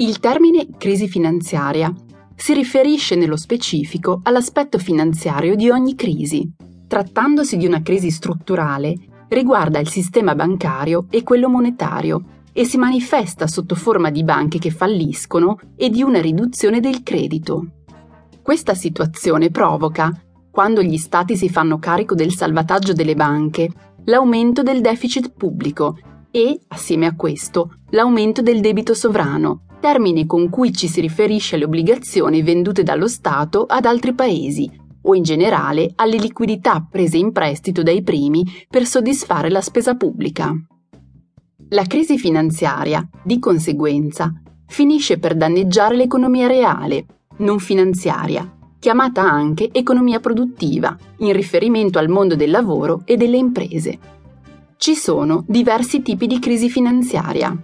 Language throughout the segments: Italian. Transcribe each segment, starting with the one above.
Il termine crisi finanziaria si riferisce nello specifico all'aspetto finanziario di ogni crisi. Trattandosi di una crisi strutturale, riguarda il sistema bancario e quello monetario e si manifesta sotto forma di banche che falliscono e di una riduzione del credito. Questa situazione provoca, quando gli stati si fanno carico del salvataggio delle banche, l'aumento del deficit pubblico e, assieme a questo, l'aumento del debito sovrano, termine con cui ci si riferisce alle obbligazioni vendute dallo Stato ad altri paesi o in generale alle liquidità prese in prestito dai primi per soddisfare la spesa pubblica. La crisi finanziaria, di conseguenza, finisce per danneggiare l'economia reale, non finanziaria, chiamata anche economia produttiva, in riferimento al mondo del lavoro e delle imprese. Ci sono diversi tipi di crisi finanziaria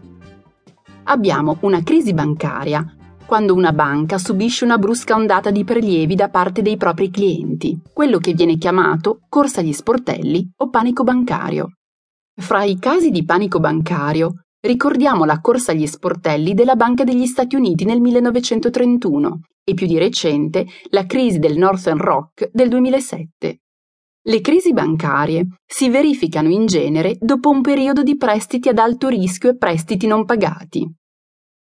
abbiamo una crisi bancaria, quando una banca subisce una brusca ondata di prelievi da parte dei propri clienti, quello che viene chiamato corsa agli sportelli o panico bancario. Fra i casi di panico bancario ricordiamo la corsa agli sportelli della Banca degli Stati Uniti nel 1931 e più di recente la crisi del Northern Rock del 2007. Le crisi bancarie si verificano in genere dopo un periodo di prestiti ad alto rischio e prestiti non pagati.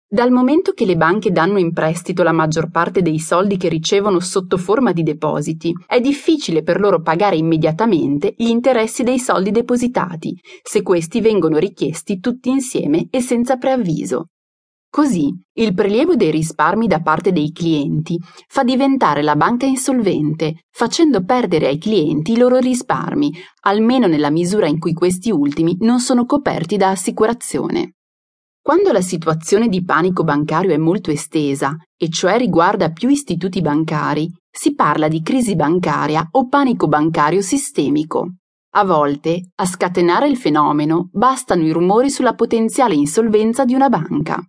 Dal momento che le banche danno in prestito la maggior parte dei soldi che ricevono sotto forma di depositi, è difficile per loro pagare immediatamente gli interessi dei soldi depositati, se questi vengono richiesti tutti insieme e senza preavviso. Così il prelievo dei risparmi da parte dei clienti fa diventare la banca insolvente, facendo perdere ai clienti i loro risparmi, almeno nella misura in cui questi ultimi non sono coperti da assicurazione. Quando la situazione di panico bancario è molto estesa, e cioè riguarda più istituti bancari, si parla di crisi bancaria o panico bancario sistemico. A volte, a scatenare il fenomeno, bastano i rumori sulla potenziale insolvenza di una banca.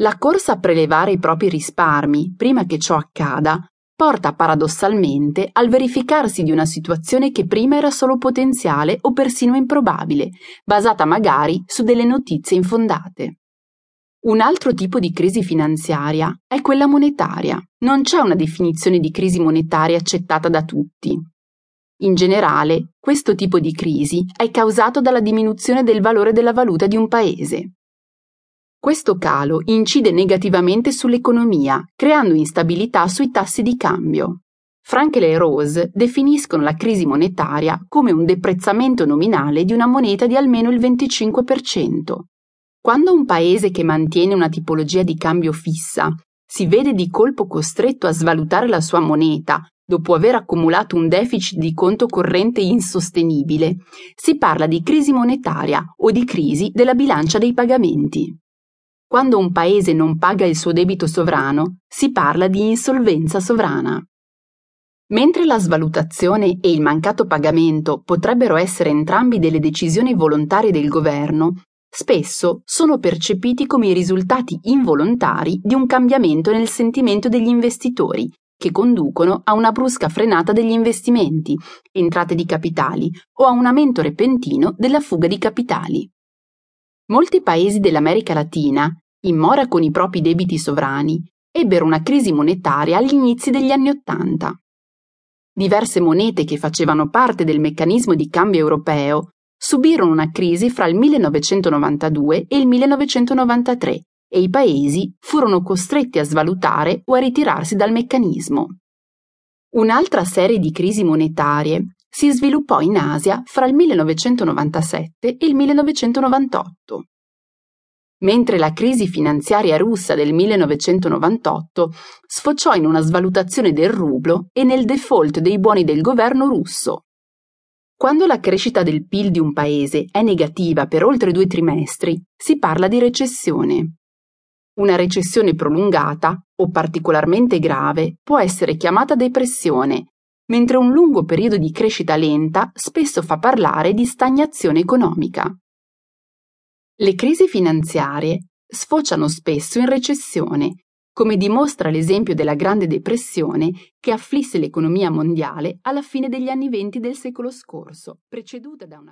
La corsa a prelevare i propri risparmi, prima che ciò accada, porta paradossalmente al verificarsi di una situazione che prima era solo potenziale o persino improbabile, basata magari su delle notizie infondate. Un altro tipo di crisi finanziaria è quella monetaria. Non c'è una definizione di crisi monetaria accettata da tutti. In generale, questo tipo di crisi è causato dalla diminuzione del valore della valuta di un paese. Questo calo incide negativamente sull'economia, creando instabilità sui tassi di cambio. Frankel e Rose definiscono la crisi monetaria come un deprezzamento nominale di una moneta di almeno il 25%. Quando un paese che mantiene una tipologia di cambio fissa si vede di colpo costretto a svalutare la sua moneta dopo aver accumulato un deficit di conto corrente insostenibile, si parla di crisi monetaria o di crisi della bilancia dei pagamenti. Quando un paese non paga il suo debito sovrano, si parla di insolvenza sovrana. Mentre la svalutazione e il mancato pagamento potrebbero essere entrambi delle decisioni volontarie del governo, spesso sono percepiti come i risultati involontari di un cambiamento nel sentimento degli investitori, che conducono a una brusca frenata degli investimenti, entrate di capitali o a un aumento repentino della fuga di capitali. Molti paesi dell'America Latina, in mora con i propri debiti sovrani, ebbero una crisi monetaria agli inizi degli anni Ottanta. Diverse monete che facevano parte del meccanismo di cambio europeo subirono una crisi fra il 1992 e il 1993 e i paesi furono costretti a svalutare o a ritirarsi dal meccanismo. Un'altra serie di crisi monetarie si sviluppò in Asia fra il 1997 e il 1998. Mentre la crisi finanziaria russa del 1998 sfociò in una svalutazione del rublo e nel default dei buoni del governo russo. Quando la crescita del PIL di un paese è negativa per oltre due trimestri, si parla di recessione. Una recessione prolungata o particolarmente grave può essere chiamata depressione mentre un lungo periodo di crescita lenta spesso fa parlare di stagnazione economica. Le crisi finanziarie sfociano spesso in recessione, come dimostra l'esempio della Grande Depressione che afflisse l'economia mondiale alla fine degli anni venti del secolo scorso, preceduta da una